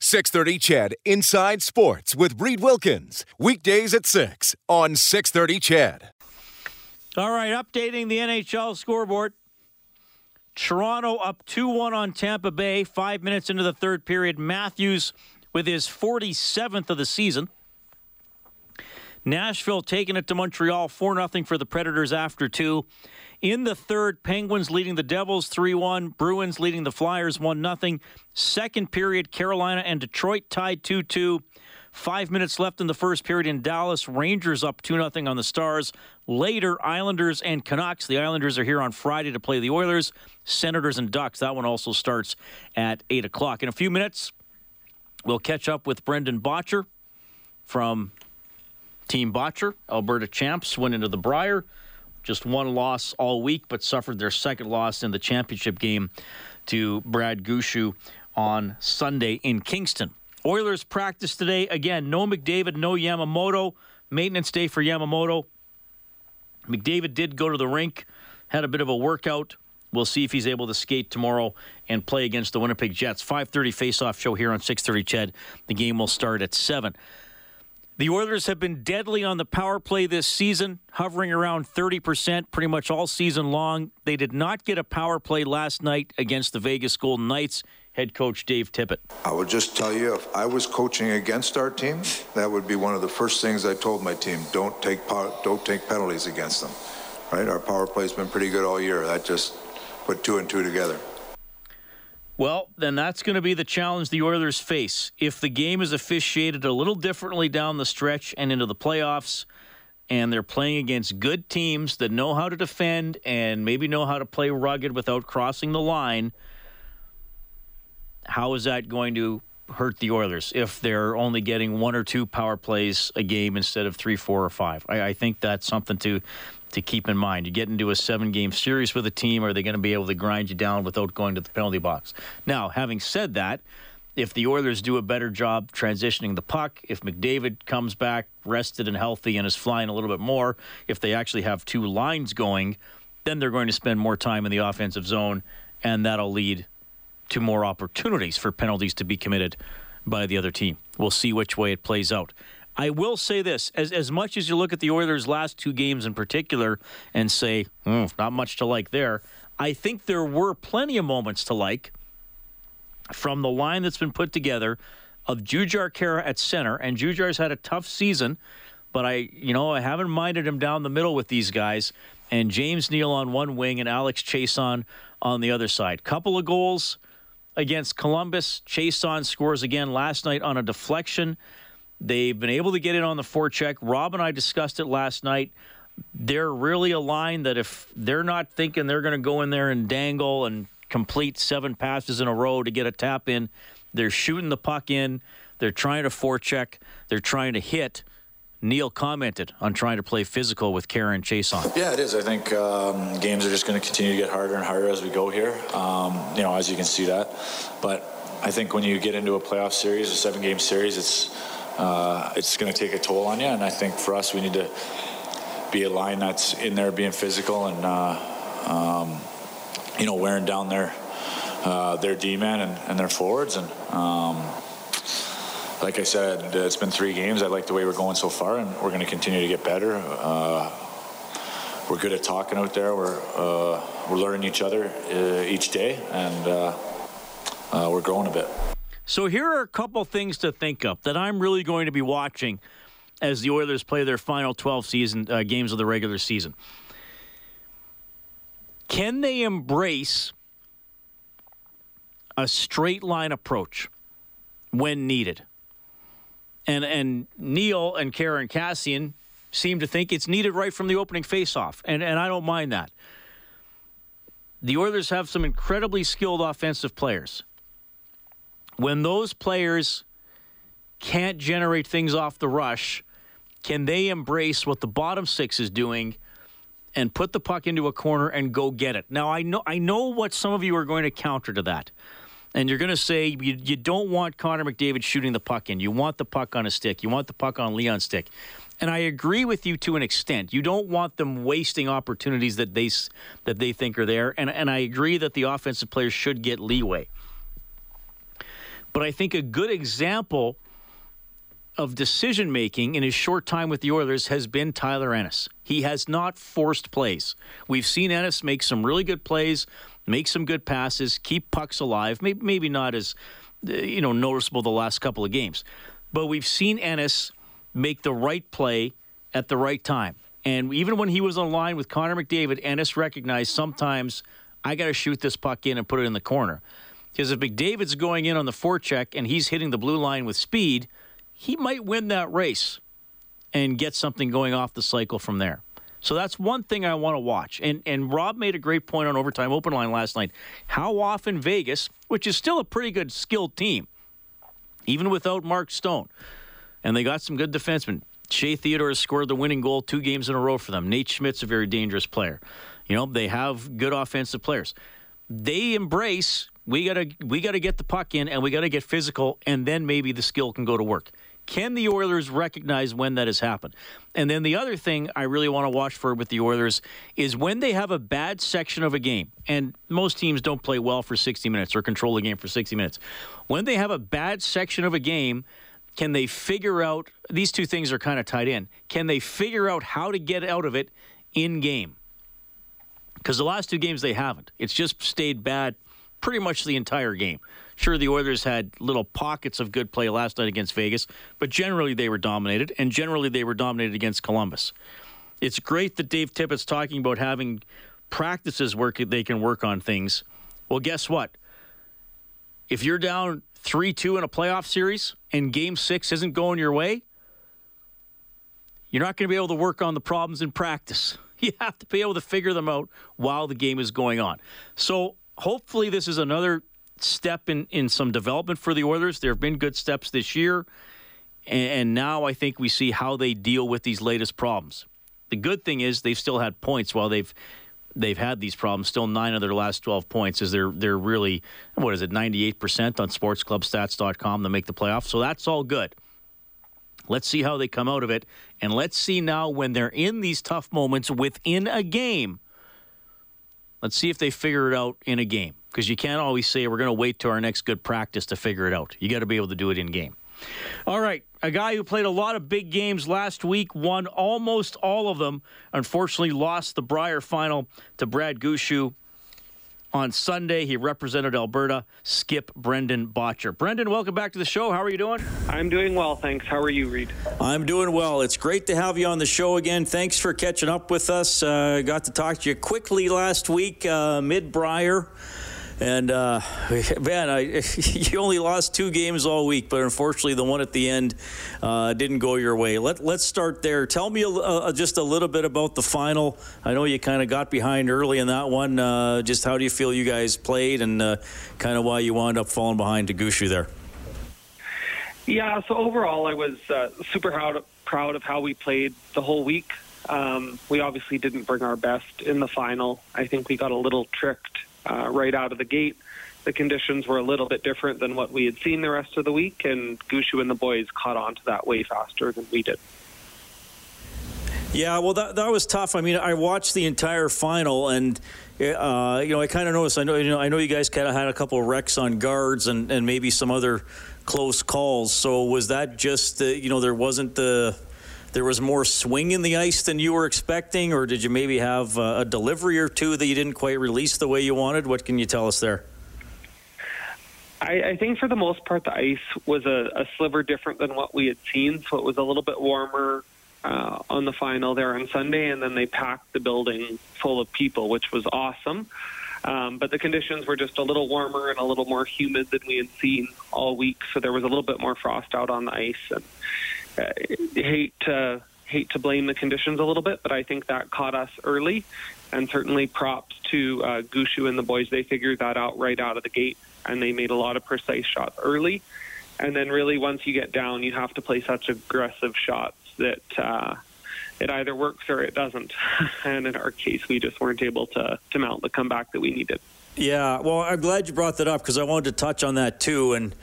630 CHED Inside Sports with Reid Wilkins. Weekdays at 6 on 630 CHED. All right, updating the NHL scoreboard. Toronto up 2 1 on Tampa Bay, five minutes into the third period. Matthews with his 47th of the season. Nashville taking it to Montreal 4 0 for the Predators after two. In the third, Penguins leading the Devils 3 1, Bruins leading the Flyers 1 0. Second period, Carolina and Detroit tied 2 2. Five minutes left in the first period in Dallas. Rangers up 2 0 on the Stars. Later, Islanders and Canucks. The Islanders are here on Friday to play the Oilers. Senators and Ducks. That one also starts at 8 o'clock. In a few minutes, we'll catch up with Brendan Bottcher from Team Bottcher. Alberta champs went into the Brier. Just one loss all week, but suffered their second loss in the championship game to Brad Gushue on Sunday in Kingston. Oilers practice today. Again, no McDavid, no Yamamoto. Maintenance day for Yamamoto. McDavid did go to the rink, had a bit of a workout. We'll see if he's able to skate tomorrow and play against the Winnipeg Jets. 5:30 face-off show here on 6:30 CHED. The game will start at 7. The Oilers have been deadly on the power play this season, hovering around 30% pretty much all season long. They did not get a power play last night against the Vegas Golden Knights. Head coach Dave Tippett. I would just tell you if I was coaching against our team, that would be one of the first things I told my team: don't take don't take penalties against them. Right? Our power play's been pretty good all year. That just put two and two together. Well, then that's going to be the challenge the Oilers face. If the game is officiated a little differently down the stretch and into the playoffs, and they're playing against good teams that know how to defend and maybe know how to play rugged without crossing the line, how is that going to hurt the Oilers if they're only getting one or two power plays a game instead of three, four, or five? I, I think that's something to to keep in mind. You get into a seven game series with a team, are they going to be able to grind you down without going to the penalty box? Now, having said that, if the Oilers do a better job transitioning the puck, if McDavid comes back rested and healthy and is flying a little bit more, if they actually have two lines going, then they're going to spend more time in the offensive zone, and that'll lead to more opportunities for penalties to be committed by the other team. We'll see which way it plays out. I will say this: as as much as you look at the Oilers' last two games in particular and say, mm, not much to like there, I think there were plenty of moments to like from the line that's been put together of Jujhar Khaira at center, and Jujhar's had a tough season, but I, you know, I haven't minded him down the middle with these guys, and James Neal on one wing and Alex Chiasson on the other side. Couple of goals against Columbus. Chiasson scores again last night on a deflection. They've been able to get in on the forecheck. Rob and I discussed it last night. They're really a line that if they're not thinking they're going to go in there and dangle and complete seven passes in a row to get a tap in, they're shooting the puck in. They're trying to forecheck. They're trying to hit. Neal commented on trying to play physical with Karen Chiasson. Yeah, it is. I think um, games are just going to continue to get harder and harder as we go here. Um, you know, as you can see that. But I think when you get into a playoff series, a seven-game series, it's uh, it's going to take a toll on you. And I think for us, we need to be a line that's in there being physical and, uh, um, you know, wearing down their uh, their D-man and, and, their forwards. And um, like I said, it's been three games. I like the way we're going so far, and we're going to continue to get better. Uh, we're good at talking out there. We're uh, we're learning each other uh, each day, and we're growing a bit. So here are a couple things to think of that I'm really going to be watching as the Oilers play their final 12 season uh, games of the regular season. Can they embrace a straight line approach when needed? And and Neal and Karen Chiasson seem to think it's needed right from the opening faceoff, and and I don't mind that. The Oilers have some incredibly skilled offensive players when those players can't generate things off the rush, can they embrace what the bottom six is doing and put the puck into a corner and go get it? Now I know I know what some of you are going to counter to that. And you're going to say you, you don't want Connor McDavid shooting the puck in. You want the puck on a stick. You want the puck on Leon's stick. And I agree with you to an extent. You don't want them wasting opportunities that they that they think are there. And and I agree that the offensive players should get leeway. But I think a good example of decision making in his short time with the Oilers has been Tyler Ennis. He has not forced plays. We've seen Ennis make some really good plays, make some good passes, keep pucks alive. Maybe, not as uh, you know noticeable the last couple of games, but we've seen Ennis make the right play at the right time. And even when he was on line with Connor McDavid, Ennis recognized sometimes I got to shoot this puck in and put it in the corner. Because if McDavid's going in on the forecheck and he's hitting the blue line with speed, he might win that race and get something going off the cycle from there. So that's one thing I want to watch. And and Rob made a great point on overtime open line last night. How often Vegas, which is still a pretty good skilled team, even without Mark Stone, and they got some good defensemen. Shea Theodore has scored the winning goal two games in a row for them. Nate Schmidt's a very dangerous player. You know, they have good offensive players. They embrace we gotta we gotta get the puck in and we gotta get physical and then maybe the skill can go to work. Can the Oilers recognize when that has happened? And then the other thing I really want to watch for with the Oilers is when they have a bad section of a game, and most teams don't play well for 60 minutes or control the game for 60 minutes. When they have a bad section of a game, can they figure out these two things are kind of tied in? Can they figure out how to get out of it in game? Because the last two games they haven't. It's just stayed bad pretty much the entire game. Sure, the Oilers had little pockets of good play last night against Vegas, but generally they were dominated, and generally they were dominated against Columbus. It's great that Dave Tippett's talking about having practices where they can work on things. Well, guess what? If you're down 3 2 in a playoff series and game six isn't going your way, you're not going to be able to work on the problems in practice. You have to be able to figure them out while the game is going on. So hopefully, this is another step in, in some development for the Oilers. There have been good steps this year, and, and now I think we see how they deal with these latest problems. The good thing is they've still had points while they've they've had these problems. Still nine of their last twelve points is they're they're really what is it ninety eight percent on SportsClubStats.com to make the playoffs. So that's all good. Let's see how they come out of it, and let's see now when they're in these tough moments within a game. Let's see if they figure it out in a game because you can't always say we're going to wait to our next good practice to figure it out. You got to be able to do it in game. All right, a guy who played a lot of big games last week, won almost all of them. Unfortunately, lost the Brier final to Brad Gushue on Sunday. He represented Alberta. Skip Brendan Bottcher. Brendan, welcome back to the show. How are you doing? I'm doing well, thanks. How are you, Reid? I'm doing well. It's great to have you on the show again. Thanks for catching up with us. Uh, got to talk to you quickly last week, uh, mid Brier. And uh, man, I, you only lost two games all week, but unfortunately, the one at the end uh, didn't go your way. Let Let's start there. Tell me a, just a little bit about the final. I know you kind of got behind early in that one. Uh, just how do you feel you guys played, and uh, kind of why you wound up falling behind to Gushue there? Yeah. So overall, I was uh, super proud proud of how we played the whole week. Um, we obviously didn't bring our best in the final. I think we got a little tricked uh, right out of the gate. The conditions were a little bit different than what we had seen the rest of the week, and Gushue and the boys caught on to that way faster than we did. Yeah, well, that that was tough. I mean, I watched the entire final, and uh, you know, I kind of noticed. I know, you know, I know you guys kind of had a couple of wrecks on guards, and, and maybe some other close calls. So was that just the, you know, there wasn't the there was more swing in the ice than you were expecting, or did you maybe have a delivery or two that you didn't quite release the way you wanted? What can you tell us there? I, I think for the most part, the ice was a, a, sliver different than what we had seen, so it was a little bit warmer uh, on the final there on Sunday, and then they packed the building full of people, which was awesome. Um, but the conditions were just a little warmer and a little more humid than we had seen all week, so there was a little bit more frost out on the ice. And uh, hate to hate to blame the conditions a little bit, but I think that caught us early, and certainly props to uh, Gushue and the boys. They figured that out right out of the gate and they made a lot of precise shots early. And then, really, once you get down, you have to play such aggressive shots that uh, it either works or it doesn't. and in our case, we just weren't able to, to mount the comeback that we needed. Yeah, well, I'm glad you brought that up because I wanted to touch on that too. And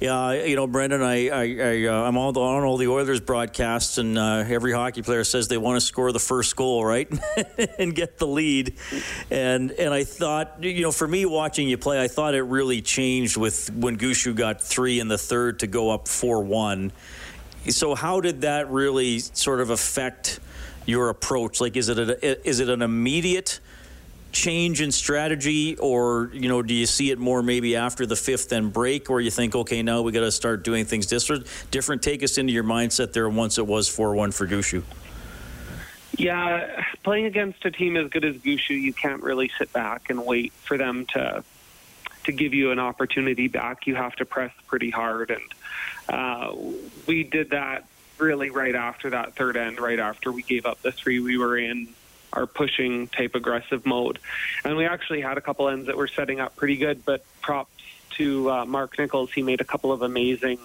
yeah, you know, Brendan, I, I, I uh, I'm all on all the Oilers broadcasts, and uh, every hockey player says they want to score the first goal, right, and get the lead. And and I thought, you know, for me watching you play, I thought it really changed with when Gushue got three in the third to go up four one. So how did that really sort of affect your approach? Like, is it a, is it an immediate change in strategy, or you know, do you see it more maybe after the fifth then break, or you think, okay, now we got to start doing things different? Different. Take us into your mindset there. Once it was four one for Gushue. Yeah, playing against a team as good as Gushue, you can't really sit back and wait for them to to give you an opportunity back. You have to press pretty hard, and uh, we did that really right after that third end, right after we gave up the three. We were in our pushing type aggressive mode. And we actually had a couple ends that were setting up pretty good, but props to uh, Mark Nichols. He made a couple of amazing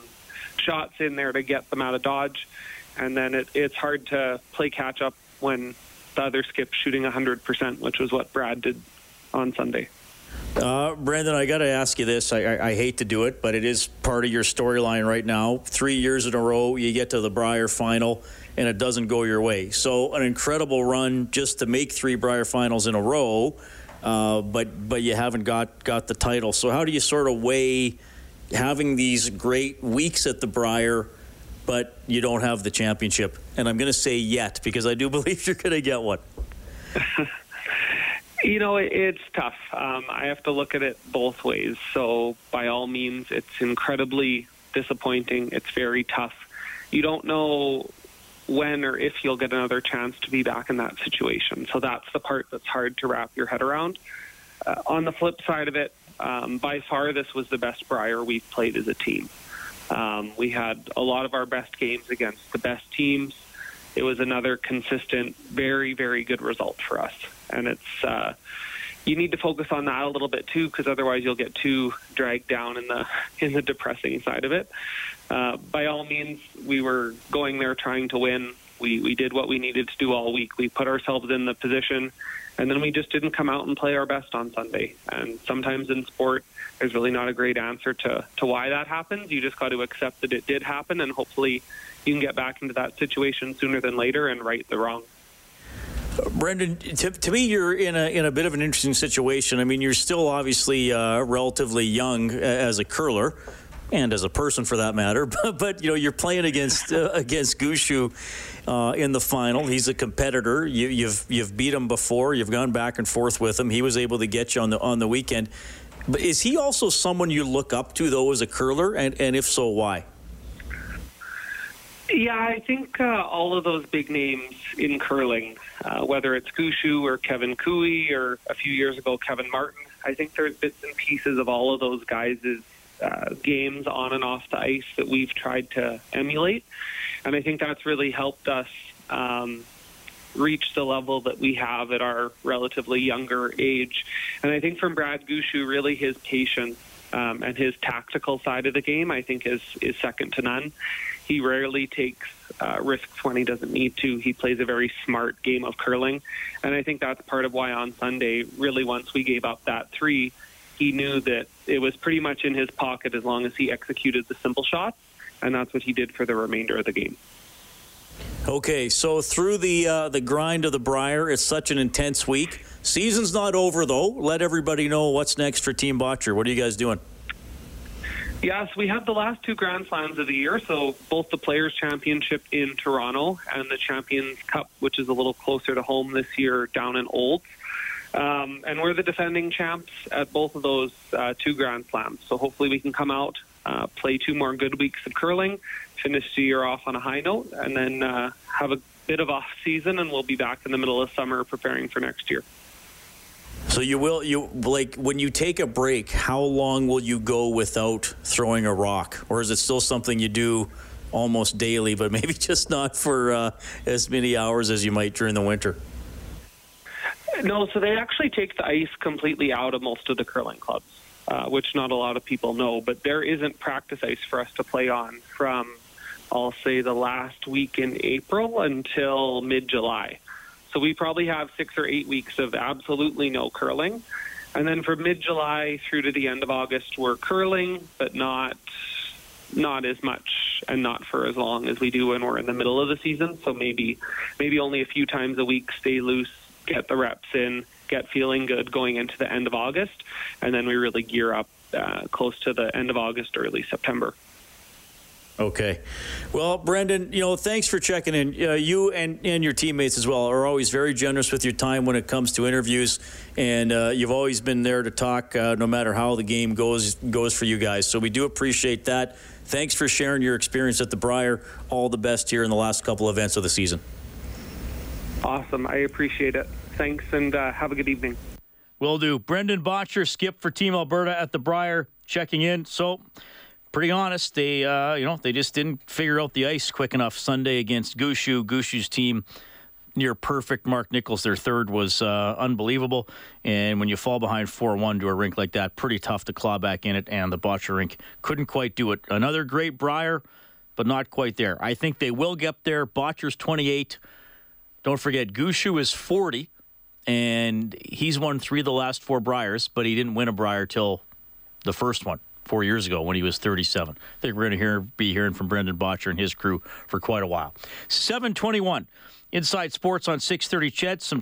shots in there to get them out of dodge. And then it, it's hard to play catch up when the other skip's shooting 100%, which was what Brad did on Sunday. Uh, Brendan, I got to ask you this. I, I, I, hate to do it, but it is part of your storyline right now. Three years in a row, you get to the Brier final and it doesn't go your way. So an incredible run just to make three Brier finals in a row, uh, but but you haven't got got the title. So how do you sort of weigh having these great weeks at the Brier? But you don't have the championship, and I'm going to say yet because I do believe you're going to get one. You know, it's tough. Um, I have to look at it both ways. So, by all means, it's incredibly disappointing. It's very tough. You don't know when or if you'll get another chance to be back in that situation. So that's the part that's hard to wrap your head around. Uh, on the flip side of it, um, by far this was the best Brier we've played as a team. Um, we had a lot of our best games against the best teams. It was another consistent, very, very good result for us, and it's. Uh, you need to focus on that a little bit too, because otherwise you'll get too dragged down in the in the depressing side of it. Uh, by all means, we were going there trying to win. We we did what we needed to do all week. We put ourselves in the position, and then we just didn't come out and play our best on Sunday. And sometimes in sport, there's really not a great answer to to why that happens. You just got to accept that it did happen, and hopefully, you can get back into that situation sooner than later and right the wrong. Brendan, to, to, me, you're in a in a bit of an interesting situation. I mean, you're still obviously uh, relatively young as a curler and as a person for that matter. But, but you know, you're playing against uh, against Gushue uh, in the final. He's a competitor. You, you've, you've beat him before. You've gone back and forth with him. He was able to get you on the on the weekend. But is he also someone you look up to though as a curler? And and if so, why? Yeah, I think uh, all of those big names in curling, uh, whether it's Gushue or Kevin Koe or a few years ago Kevin Martin, I think there's bits and pieces of all of those guys' uh, games on and off the ice that we've tried to emulate. And I think that's really helped us um, reach the level that we have at our relatively younger age. And I think from Brad Gushue, really his patience um, and his tactical side of the game, I think, is, is second to none. He rarely takes uh, risks when he doesn't need to. He plays a very smart game of curling. And I think that's part of why on Sunday, really, once we gave up that three, he knew that it was pretty much in his pocket as long as he executed the simple shots, and that's what he did for the remainder of the game. Okay, so through the uh, the grind of the Brier, it's such an intense week. Season's not over though. Let everybody know what's next for Team Bottcher. What are you guys doing? Yes, we have the last two Grand Slams of the year. So both the Players Championship in Toronto and the Champions Cup, which is a little closer to home this year down in Olds. Um, and we're the defending champs at both of those uh, two Grand Slams. So hopefully we can come out, uh, play two more good weeks of curling, finish the year off on a high note, and then uh, have a bit of off season, and we'll be back in the middle of summer preparing for next year. So you will you like when you take a break, how long will you go without throwing a rock, or is it still something you do almost daily, but maybe just not for uh, as many hours as you might during the winter? No, so they actually take the ice completely out of most of the curling clubs. uh, which not a lot of people know. But there isn't practice ice for us to play on from, I'll say, the last week in April until mid July. So we probably have six or eight weeks of absolutely no curling. And then from mid July through to the end of August, we're curling, but not not as much and not for as long as we do when we're in the middle of the season. So maybe maybe only a few times a week, stay loose, get the reps in, get feeling good going into the end of August, and then we really gear up uh, close to the end of August, early September. Okay. Well, Brendan, you know, thanks for checking in. Uh, you and, and your teammates as well are always very generous with your time when it comes to interviews, and uh, you've always been there to talk uh, no matter how the game goes goes for you guys. So we do appreciate that. Thanks for sharing your experience at the Brier. All the best here in the last couple events of the season. Awesome. I appreciate it. Thanks, and uh, have a good evening. Will do. Brendan Bottcher, skip for Team Alberta at the Brier, checking in. So pretty honest. They, uh, you know, they just didn't figure out the ice quick enough Sunday against Gushue. Gushue's team near perfect. Mark Nichols, their third, was uh, unbelievable. And when you fall behind 4 1 to a rink like that, pretty tough to claw back in it. And the Bottcher rink couldn't quite do it. Another great Brier, but not quite there. I think they will get there. Bottcher's 28. Don't forget, Gushue is 40. And he's won three of the last four Briers, but he didn't win a Brier till the first one four years ago when he was 37. I think we're going to hear, be hearing from Brendan Bottcher and his crew for quite a while. 721 Inside Sports on 630 CHED. Some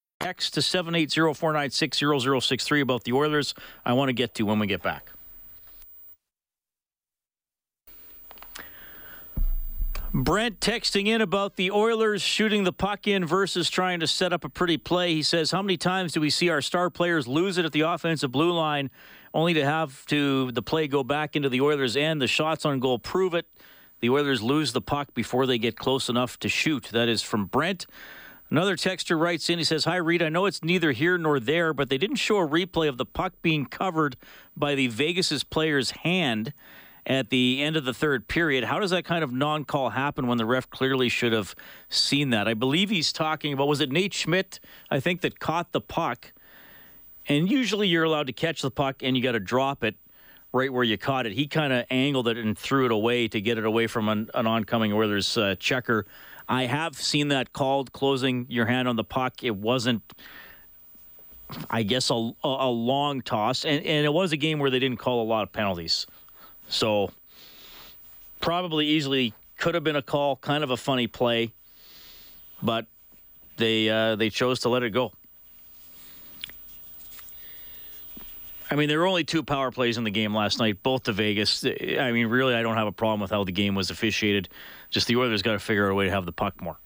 Text to 780-496-0063 about the Oilers I want to get to when we get back. Brent texting in about the Oilers shooting the puck in versus trying to set up a pretty play. He says, How many times do we see our star players lose it at the offensive blue line only to have to the play go back into the Oilers' end? The shots on goal prove it. The Oilers lose the puck before they get close enough to shoot. That is from Brent. Another texter writes in. He says, "Hi, Reid. I know it's neither here nor there, but they didn't show a replay of the puck being covered by the Vegas's player's hand at the end of the third period. How does that kind of non-call happen when the ref clearly should have seen that? I believe he's talking about was it Nate Schmidt? I think that caught the puck, and usually you're allowed to catch the puck and you got to drop it." Right where you caught it, he kind of angled it and threw it away to get it away from an, an oncoming Oilers uh, checker. I have seen that called closing your hand on the puck. It wasn't, I guess, a, a long toss. And, and it was a game where they didn't call a lot of penalties. So probably easily could have been a call, kind of a funny play, but they uh, they chose to let it go. I mean, there were only two power plays in the game last night, both to Vegas. I mean, really, I don't have a problem with how the game was officiated. Just the Oilers got to figure out a way to have the puck more.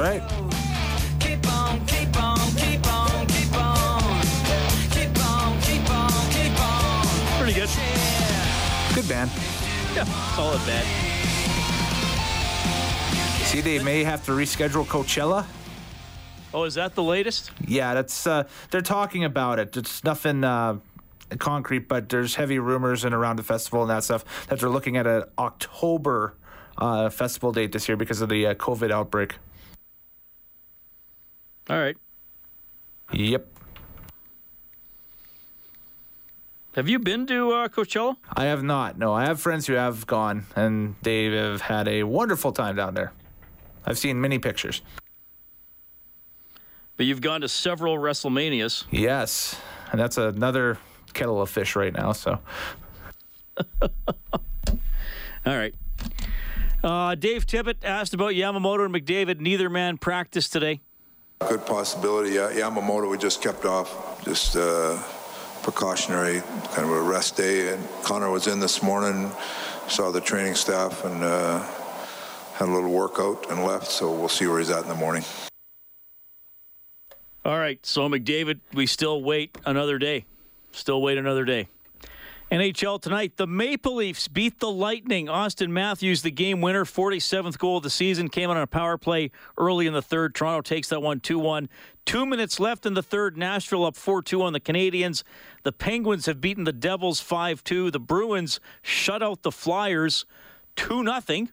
On. Pretty good. Good band. Yeah, solid band. See, they may have to reschedule Coachella. Oh, is that the latest? Yeah, that's uh, they're talking about it. It's nothing uh, concrete, but there's heavy rumors and around the festival and that stuff that they're looking at an October uh, festival date this year because of the uh, COVID outbreak. All right. Yep. Have you been to uh, Coachella? I have not. No, I have friends who have gone, and they have had a wonderful time down there. I've seen many pictures. But you've gone to several WrestleManias. Yes, and that's another kettle of fish right now. So, All right. Uh, Dave Tippett asked about Yamamoto and McDavid. Neither man practiced today. Good possibility. Yeah, Yamamoto we just kept off, just uh, precautionary kind of a rest day. And Connor was in this morning, saw the training staff, and uh, had a little workout and left. So we'll see where he's at in the morning. All right, so McDavid, we still wait another day. Still wait another day. NHL tonight, the Maple Leafs beat the Lightning. Austin Matthews, the game winner, 47th goal of the season, came on a power play early in the third. Toronto takes that one 2 1. Two minutes left in the third. Nashville up 4 2 on the Canadiens. The Penguins have beaten the Devils 5 2. The Bruins shut out the Flyers 2 0.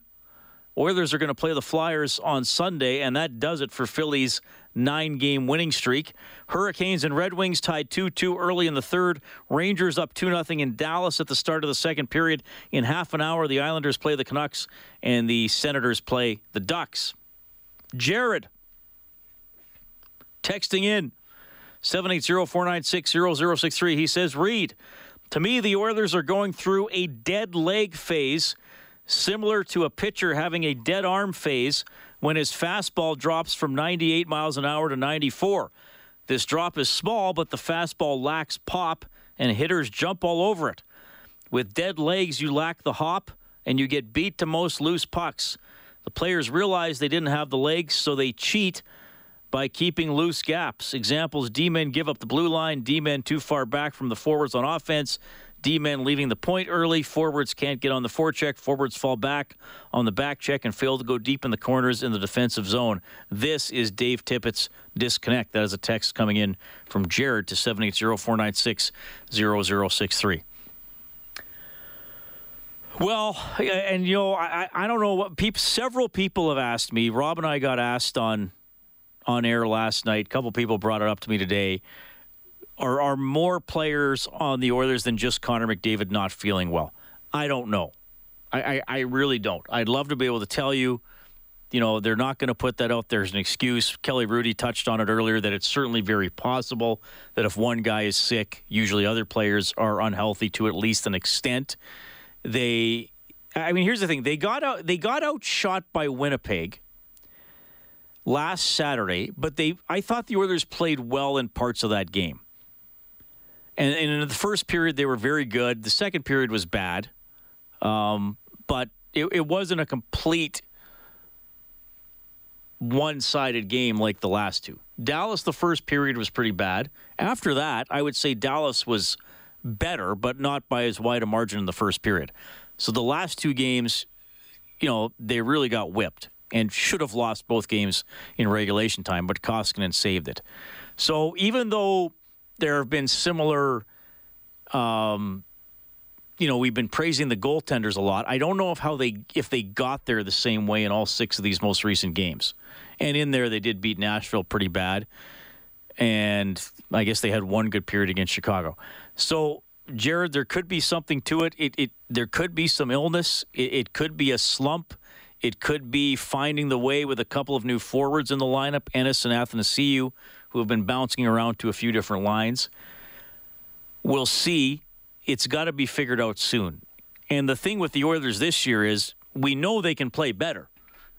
Oilers are going to play the Flyers on Sunday, and that does it for Philly's nine game winning streak. Hurricanes and Red Wings tied 2 2 early in the third. Rangers up 2 0 in Dallas at the start of the second period. In half an hour, the Islanders play the Canucks, and the Senators play the Ducks. Jared texting in 780 496 0063. He says, Reid, to me, the Oilers are going through a dead leg phase similar to a pitcher having a dead arm phase when his fastball drops from 98 miles an hour to 94. This drop is small, but the fastball lacks pop, and hitters jump all over it. With dead legs, you lack the hop, and you get beat to most loose pucks. The players realize they didn't have the legs, so they cheat by keeping loose gaps. Examples D men give up the blue line, D men too far back from the forwards on offense, D men leaving the point early, forwards can't get on the forecheck, forwards fall back on the back check and fail to go deep in the corners in the defensive zone. This is Dave Tippett's disconnect. That is a text coming in from Jared to 780 496 0063. Well, and you know, I, I don't know what people. Several people have asked me. Rob and I got asked on on air last night. A couple people brought it up to me today. Are are more players on the Oilers than just Connor McDavid not feeling well? I don't know. I, I, I really don't. I'd love to be able to tell you. You know, they're not going to put that out there as an excuse. Kelly Rudy touched on it earlier that it's certainly very possible that if one guy is sick, usually other players are unhealthy to at least an extent they I mean here's the thing they got out they got outshot by Winnipeg last Saturday but they I thought the Oilers played well in parts of that game and, and in the first period they were very good the second period was bad um, but it, it wasn't a complete one-sided game like the last two Dallas the first period was pretty bad after that I would say Dallas was better, but not by as wide a margin in the first period. So the last two games, you know, they really got whipped and should have lost both games in regulation time, but Koskinen saved it. So even though there have been similar, um, you know, we've been praising the goaltenders a lot. I don't know if how they if they got there the same way in all six of these most recent games. And in there, they did beat Nashville pretty bad, and I guess they had one good period against Chicago. So, Jared, there could be something to it. It, it there could be some illness. It, it could be a slump. It could be finding the way with a couple of new forwards in the lineup, Ennis and Athanasiu, who have been bouncing around to a few different lines. We'll see. It's got to be figured out soon. And the thing with the Oilers this year is we know they can play better,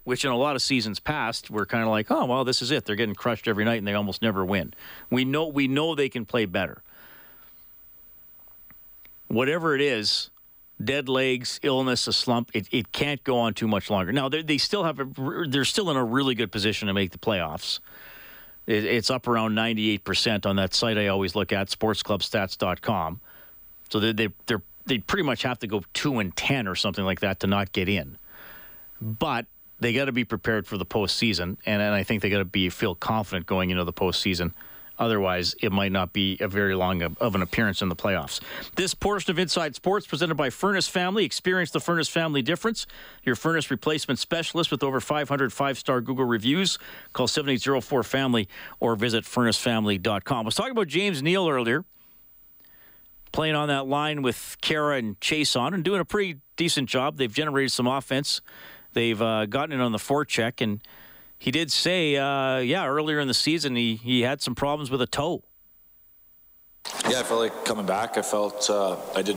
which in a lot of seasons past we're kind of like, oh well, this is it. They're getting crushed every night and they almost never win. We know we know they can play better whatever it is, dead legs, illness, a slump, it, it can't go on too much longer. Now, they still have, a, they're still in a really good position to make the playoffs. It, it's up around 98% on that site I always look at, sportsclubstats.com. So they, they, they're, they pretty much have to go 2 and 10 or something like that to not get in. But they got to be prepared for the postseason, and, and I think they got to be feel confident going into the postseason. Otherwise, it might not be a very long of, of, an appearance in the playoffs. This portion of Inside Sports presented by Furnace Family. Experience the Furnace Family difference. Your furnace replacement specialist with over 500 five-star Google reviews. Call 7804-FAMILY or visit furnacefamily.com. I was talking about James Neal earlier, playing on that line with Khaira and Chiasson and doing a pretty decent job. They've generated some offense. They've uh, gotten it on the forecheck and – he did say, uh, yeah, earlier in the season he, he had some problems with a toe. Yeah, I felt like coming back. I felt uh, I did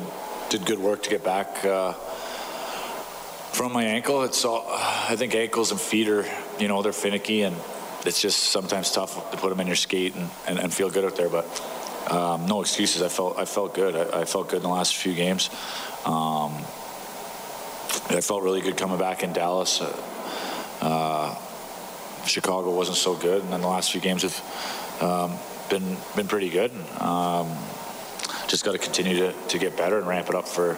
did good work to get back. Uh, From my ankle, it's all. I think ankles and feet are, you know, they're finicky, and it's just sometimes tough to put them in your skate and, and, and feel good out there. But um, no excuses. I felt I felt good. I, I felt good in the last few games. Um, I felt really good coming back in Dallas. Uh, uh, Chicago wasn't so good, and then the last few games have um, been been pretty good. Um, just got to continue to, to get better and ramp it up for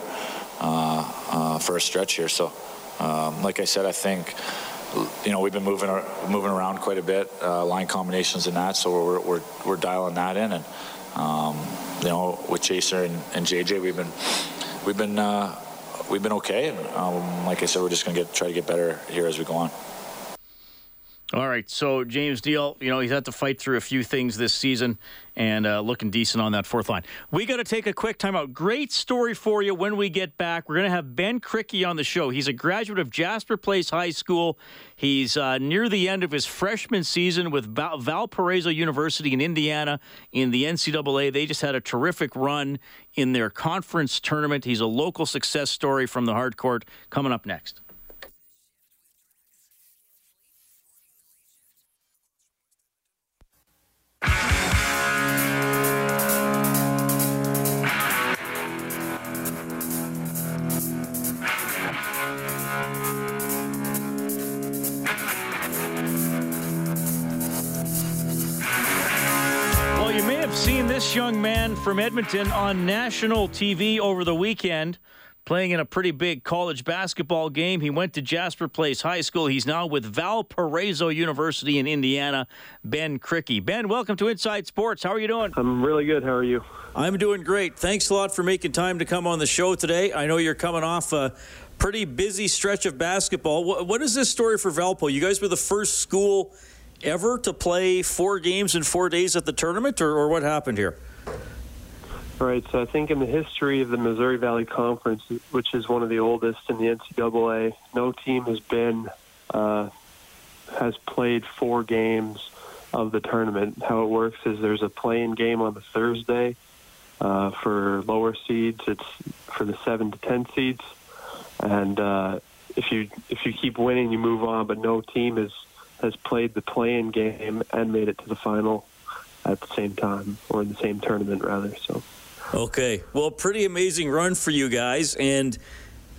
uh, uh, for a stretch here. So, um, like I said, I think you know we've been moving moving around quite a bit, uh, line combinations and that. So we're we're, we're dialing that in, and um, you know with Chaser and, and JJ, we've been we've been uh, we've been okay. And um, like I said, we're just gonna get try to get better here as we go on. All right, so James Neal, you know, he's had to fight through a few things this season and uh, looking decent on that fourth line. We got to take a quick timeout. Great story for you when we get back. We're going to have Ben Krikke on the show. He's a graduate of Jasper Place High School. He's uh, near the end of his freshman season with Val- Valparaiso University in Indiana in the NCAA. They just had a terrific run in their conference tournament. He's a local success story from the hard court. Coming up next. Well, you may have seen this young man from Edmonton on national TV over the weekend playing in a pretty big college basketball game. He went to Jasper Place High School. He's now with Valparaiso University in Indiana. Ben Krikke. Ben, welcome to Inside Sports. How are you doing? I'm really good. How are you? I'm doing great. Thanks a lot for making time to come on the show today. I know you're coming off a pretty busy stretch of basketball. What, what is this story for Valpo? You guys were the first school ever to play four games in four days at the tournament, or, or what happened here? Right. So I think in the history of the Missouri Valley Conference, which is one of the oldest in the NCAA, no team has been uh, has played four games of the tournament. How it works is there's a play-in game on the Thursday uh, for lower seeds. It's for the seven to ten seeds, and uh, if you if you keep winning, you move on. But no team has has played the play-in game and made it to the final at the same time, or in the same tournament rather. So. Okay. Well, pretty amazing run for you guys. And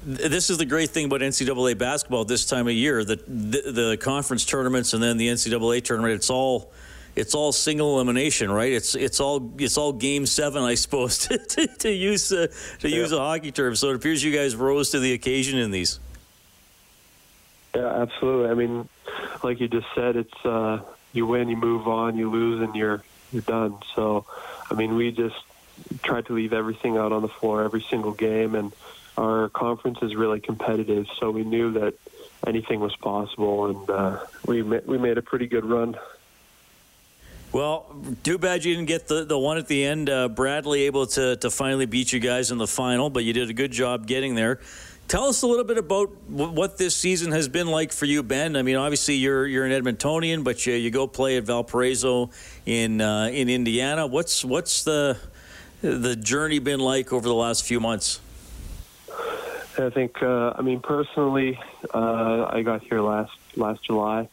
th- this is the great thing about NCAA basketball this time of year the, the, the conference tournaments and then the NCAA tournament, it's all. It's all single elimination, right? It's it's all it's all game seven, I suppose, to, to, to use uh, to use a hockey term. So it appears you guys rose to the occasion in these. Yeah, absolutely. I mean, like you just said, it's uh, you win, you move on, you lose, and you're you're done. So, I mean, we just tried to leave everything out on the floor every single game, and our conference is really competitive. So we knew that anything was possible, and uh, we we made a pretty good run. Well, too bad you didn't get the, the one at the end. Uh, Bradley able to, to finally beat you guys in the final, but you did a good job getting there. Tell us a little bit about w- what this season has been like for you, Ben. I mean, obviously you're you're an Edmontonian, but you, you go play at Valparaiso in uh, in Indiana. What's what's the the journey been like over the last few months? I think, uh, I mean, personally, uh, I got here last last July,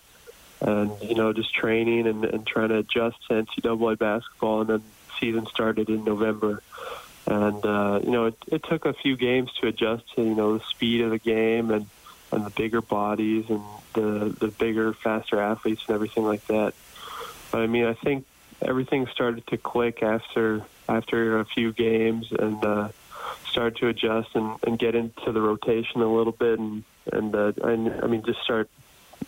and you know, just training and, and trying to adjust to NCAA basketball, and then season started in November, and uh, you know, it, it took a few games to adjust to you know the speed of the game and and the bigger bodies and the the bigger, faster athletes and everything like that. But I mean, I think everything started to click after after a few games and uh, started to adjust and, and get into the rotation a little bit and and, uh, and I mean just start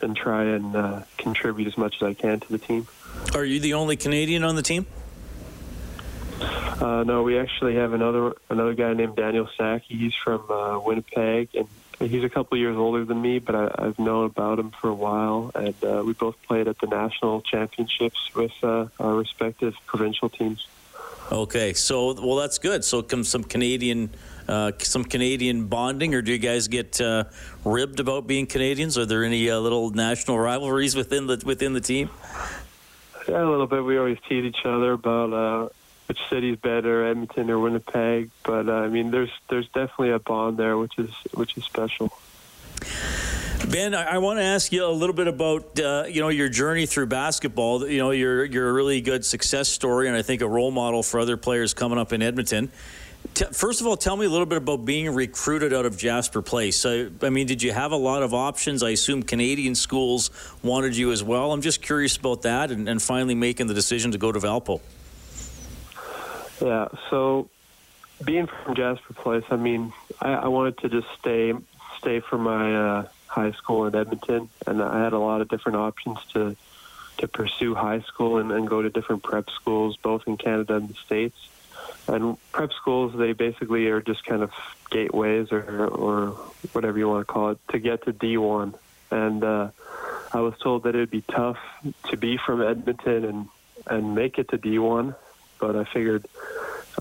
and try and uh, contribute as much as I can to the team. Are you the only Canadian on the team? Uh, no, we actually have another another guy named Daniel Sack. He's from uh, Winnipeg, and he's a couple years older than me, but I, I've known about him for a while. And uh, we both played at the national championships with uh, our respective provincial teams. Okay, so well that's good. So come some Canadian, uh, some Canadian bonding, or do you guys get uh, ribbed about being Canadians? Are there any uh, little national rivalries within the within the team? Yeah, a little bit. We always tease each other about uh, which city's better, Edmonton or Winnipeg. But uh, I mean, there's there's definitely a bond there, which is which is special. Ben, I, I want to ask you a little bit about uh, you know your journey through basketball. You know, you're you're a really good success story, and I think a role model for other players coming up in Edmonton. T- first of all, tell me a little bit about being recruited out of Jasper Place. I, I mean, did you have a lot of options? I assume Canadian schools wanted you as well. I'm just curious about that, and, and finally making the decision to go to Valpo. Yeah, so being from Jasper Place, I mean, I, I wanted to just stay stay for my uh, high school in Edmonton, and I had a lot of different options to to pursue high school and, and go to different prep schools, both in Canada and the States. And prep schools, they basically are just kind of gateways or or whatever you want to call it to get to D1. And uh, I was told that it would be tough to be from Edmonton and and make it to D1, but I figured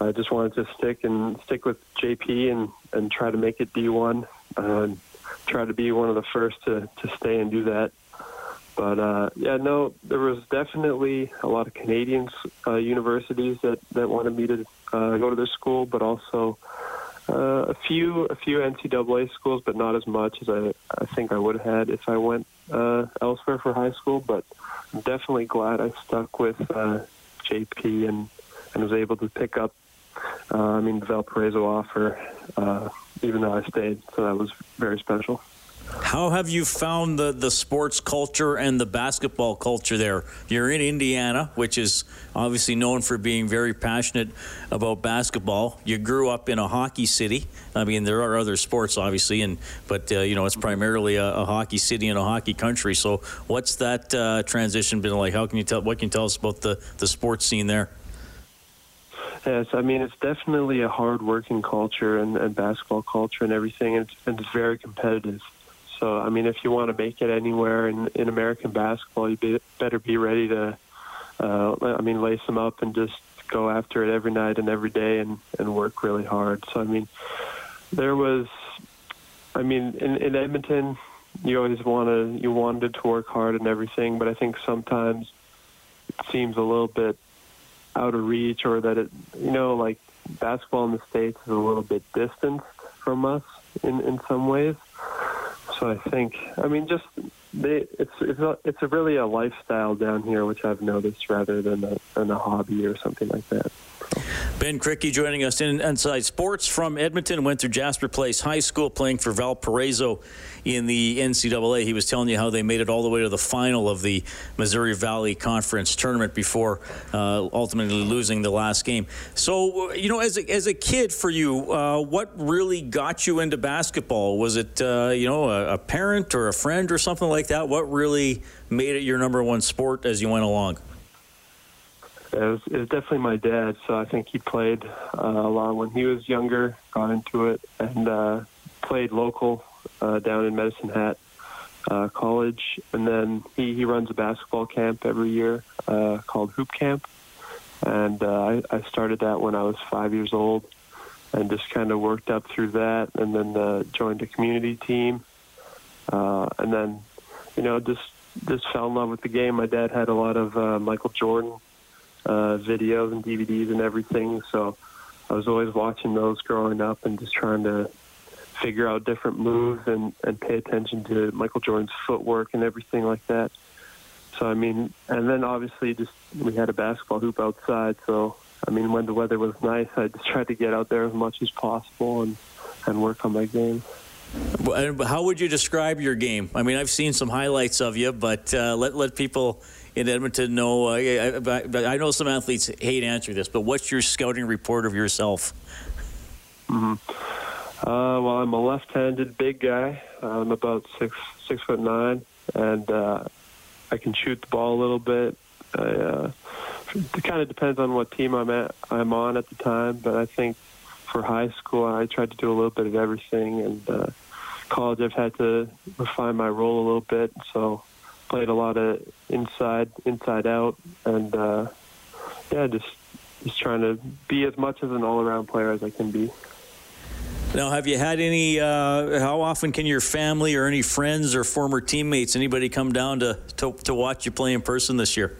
I just wanted to stick and stick with JP and and try to make it D1 and try to be one of the first to to stay and do that. But uh, yeah, no, there was definitely a lot of Canadian uh, universities that, that wanted me to uh, go to their school, but also uh, a few a few NCAA schools, but not as much as I, I think I would have had if I went uh, elsewhere for high school. But I'm definitely glad I stuck with uh, JP and, and was able to pick up, uh, I mean, the Valparaiso offer, uh, even though I stayed. So that was very special. How have you found the, the sports culture and the basketball culture there? You're in Indiana, which is obviously known for being very passionate about basketball. You grew up in a hockey city. I mean, there are other sports, obviously, and but uh, you know it's primarily a, a, hockey city and a hockey country. So, what's that uh, transition been like? How can you tell? What can you tell us about the the sports scene there? Yes, I mean it's definitely a hard-working culture and, and basketball culture and everything, and it's, and it's very competitive. So, I mean, if you want to make it anywhere in, in American basketball, you be, better be ready to, uh, I mean, lace them up and just go after it every night and every day and, and work really hard. So, I mean, there was, I mean, in, in Edmonton, you always want to, you wanted to work hard and everything, but I think sometimes it seems a little bit out of reach or that it, you know, like basketball in the States is a little bit distanced from us in, in some ways. So I think, I mean, just they, it's it's a, it's a really a lifestyle down here, which I've noticed rather than a, than a hobby or something like that. Ben Krikke joining us in Inside Sports from Edmonton. Went through Jasper Place High School, playing for Valparaiso in the NCAA. He was telling you how they made it all the way to the final of the Missouri Valley Conference tournament before uh, ultimately losing the last game. So, you know, as a, as a kid for you, uh, what really got you into basketball? Was it, uh, you know, a, a parent or a friend or something like that? What really made it your number one sport as you went along? It was, it was definitely my dad. So I think he played uh, a lot when he was younger, got into it, and uh, played local uh, down in Medicine Hat uh, College. And then he, he runs a basketball camp every year uh, called Hoop Camp. And uh, I, I started that when I was five years old and just kind of worked up through that and then uh, joined a community team. Uh, and then, you know, just just fell in love with the game. My dad had a lot of uh, Michael Jordan uh, videos and DVDs and everything. So I was always watching those growing up and just trying to figure out different moves and, and pay attention to Michael Jordan's footwork and everything like that. So, I mean, and then obviously just we had a basketball hoop outside. So, I mean, when the weather was nice, I just tried to get out there as much as possible and, and work on my game. How would you describe your game? I mean, I've seen some highlights of you, but uh, let let people in Edmonton know. Uh, I, I, know some athletes hate answering this, but what's your scouting report of yourself? Mm-hmm. Uh, well, I'm a left-handed big guy. I'm about six six foot nine, and uh, I can shoot the ball a little bit. I, uh, it kind of depends on what team I'm at. I'm on at the time, but I think for high school, I tried to do a little bit of everything, and uh, college, I've had to refine my role a little bit. So, played a lot of inside, inside out, and uh, yeah, just just trying to be as much as an all-around player as I can be. Now, have you had any? Uh, how often can your family or any friends or former teammates, anybody, come down to to, to watch you play in person this year?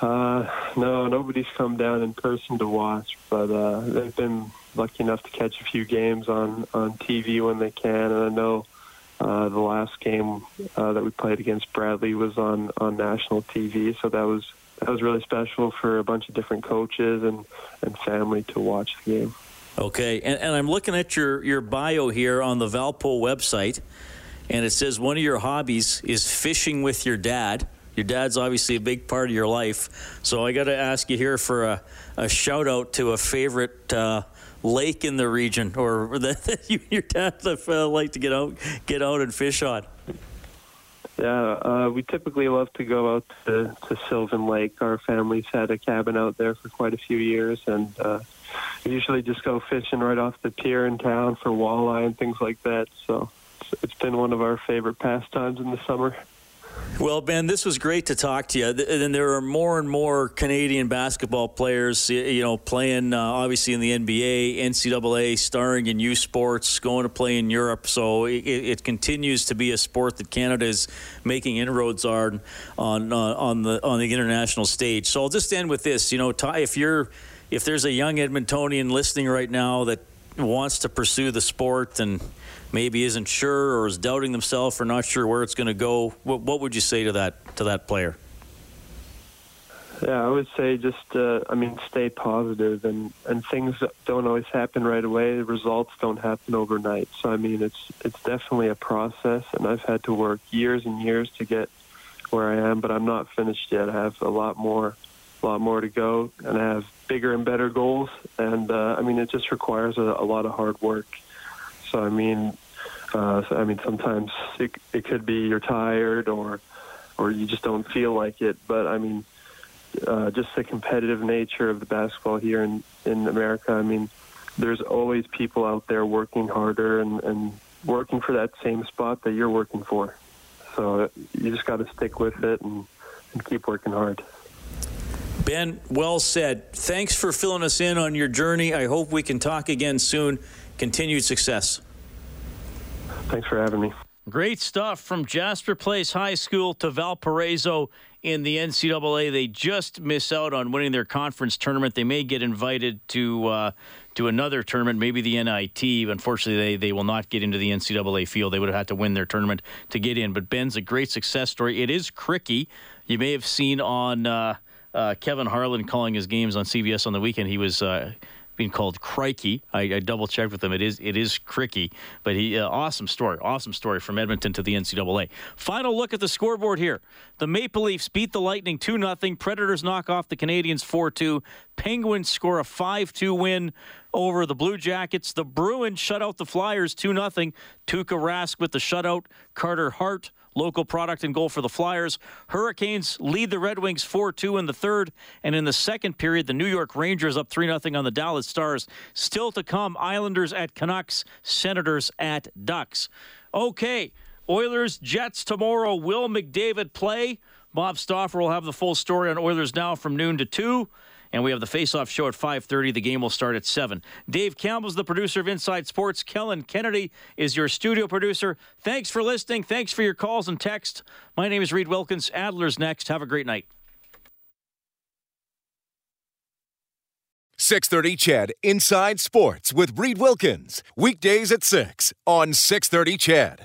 Uh, No, nobody's come down in person to watch, but uh, they've been lucky enough to catch a few games on on TV when they can. And I know uh, the last game uh, that we played against Bradley was on on national TV, so that was that was really special for a bunch of different coaches and and family to watch the game. Okay, and, and I'm looking at your your bio here on the Valpo website, and it says one of your hobbies is fishing with your dad. Your dad's obviously a big part of your life, so I got to ask you here for a, a shout out to a favorite uh, lake in the region, or that you, your dad uh, like to get out get out and fish on. Yeah, uh, we typically love to go out to, to Sylvan Lake. Our family's had a cabin out there for quite a few years, and uh, we usually just go fishing right off the pier in town for walleye and things like that. So it's been one of our favorite pastimes in the summer. Well, Ben, this was great to talk to you. And there are more and more Canadian basketball players, you know, playing uh, obviously in the NBA, NCAA, starring in youth sports, going to play in Europe. So it, it continues to be a sport that Canada is making inroads on on uh, on the on the international stage. So I'll just end with this. You know, if you're if there's a young Edmontonian listening right now that wants to pursue the sport and maybe isn't sure or is doubting themselves or not sure where it's going to go, what, what, would you say to that to that player? Yeah, I would say just uh, I mean stay positive and and things don't always happen right away. The results don't happen overnight. So I mean it's it's definitely a process, and I've had to work years and years to get where I am, but I'm not finished yet. I have a lot more a lot more to go, and I have bigger and better goals. And uh, I mean, it just requires a, a lot of hard work. So I mean, uh, I mean, sometimes it, it could be you're tired or or you just don't feel like it. But I mean, uh, just the competitive nature of the basketball here in in America. I mean, there's always people out there working harder and and working for that same spot that you're working for. So you just got to stick with it and, and keep working hard. Ben, well said. Thanks for filling us in on your journey. I hope we can talk again soon. Continued success. Thanks for having me. Great stuff from Jasper Place High School to Valparaiso in the NCAA. They just miss out on winning their conference tournament. They may get invited to uh, to another tournament, maybe the NIT. Unfortunately, they, they will not get into the NCAA field. They would have had to win their tournament to get in. But Ben's a great success story. It is Krikke. You may have seen on. Uh, uh, Kevin Harlan calling his games on CBS on the weekend. He was uh, being called Crikey. I, I, double checked with him. It is it is Krikke, but he uh, awesome story. Awesome story from Edmonton to the NCAA. Final look at the scoreboard here. The Maple Leafs beat the Lightning two 0 Predators knock off the Canadiens four two. Penguins score a five two win over the Blue Jackets. The Bruins shut out the Flyers 2 0. Tuukka Rask with the shutout. Carter Hart local product and goal for the Flyers. Hurricanes lead the Red Wings 4 2 in the third. And in the second period, the New York Rangers up 3 0 on the Dallas Stars. Still to come Islanders at Canucks, Senators at Ducks. Okay, Oilers, Jets tomorrow. Will McDavid play? Bob Stauffer will have the full story on Oilers now from noon to 2 and we have the face-off show at 5.30 the game will start at 7 dave campbell's the producer of inside sports. Kellen kennedy is your studio producer. Thanks for listening. Thanks for your calls and text my name is Reid Wilkins. Adler's next. Have a great night. 630 CHED. Inside Sports with Reid Wilkins. Weekdays at 6 on 630 CHED.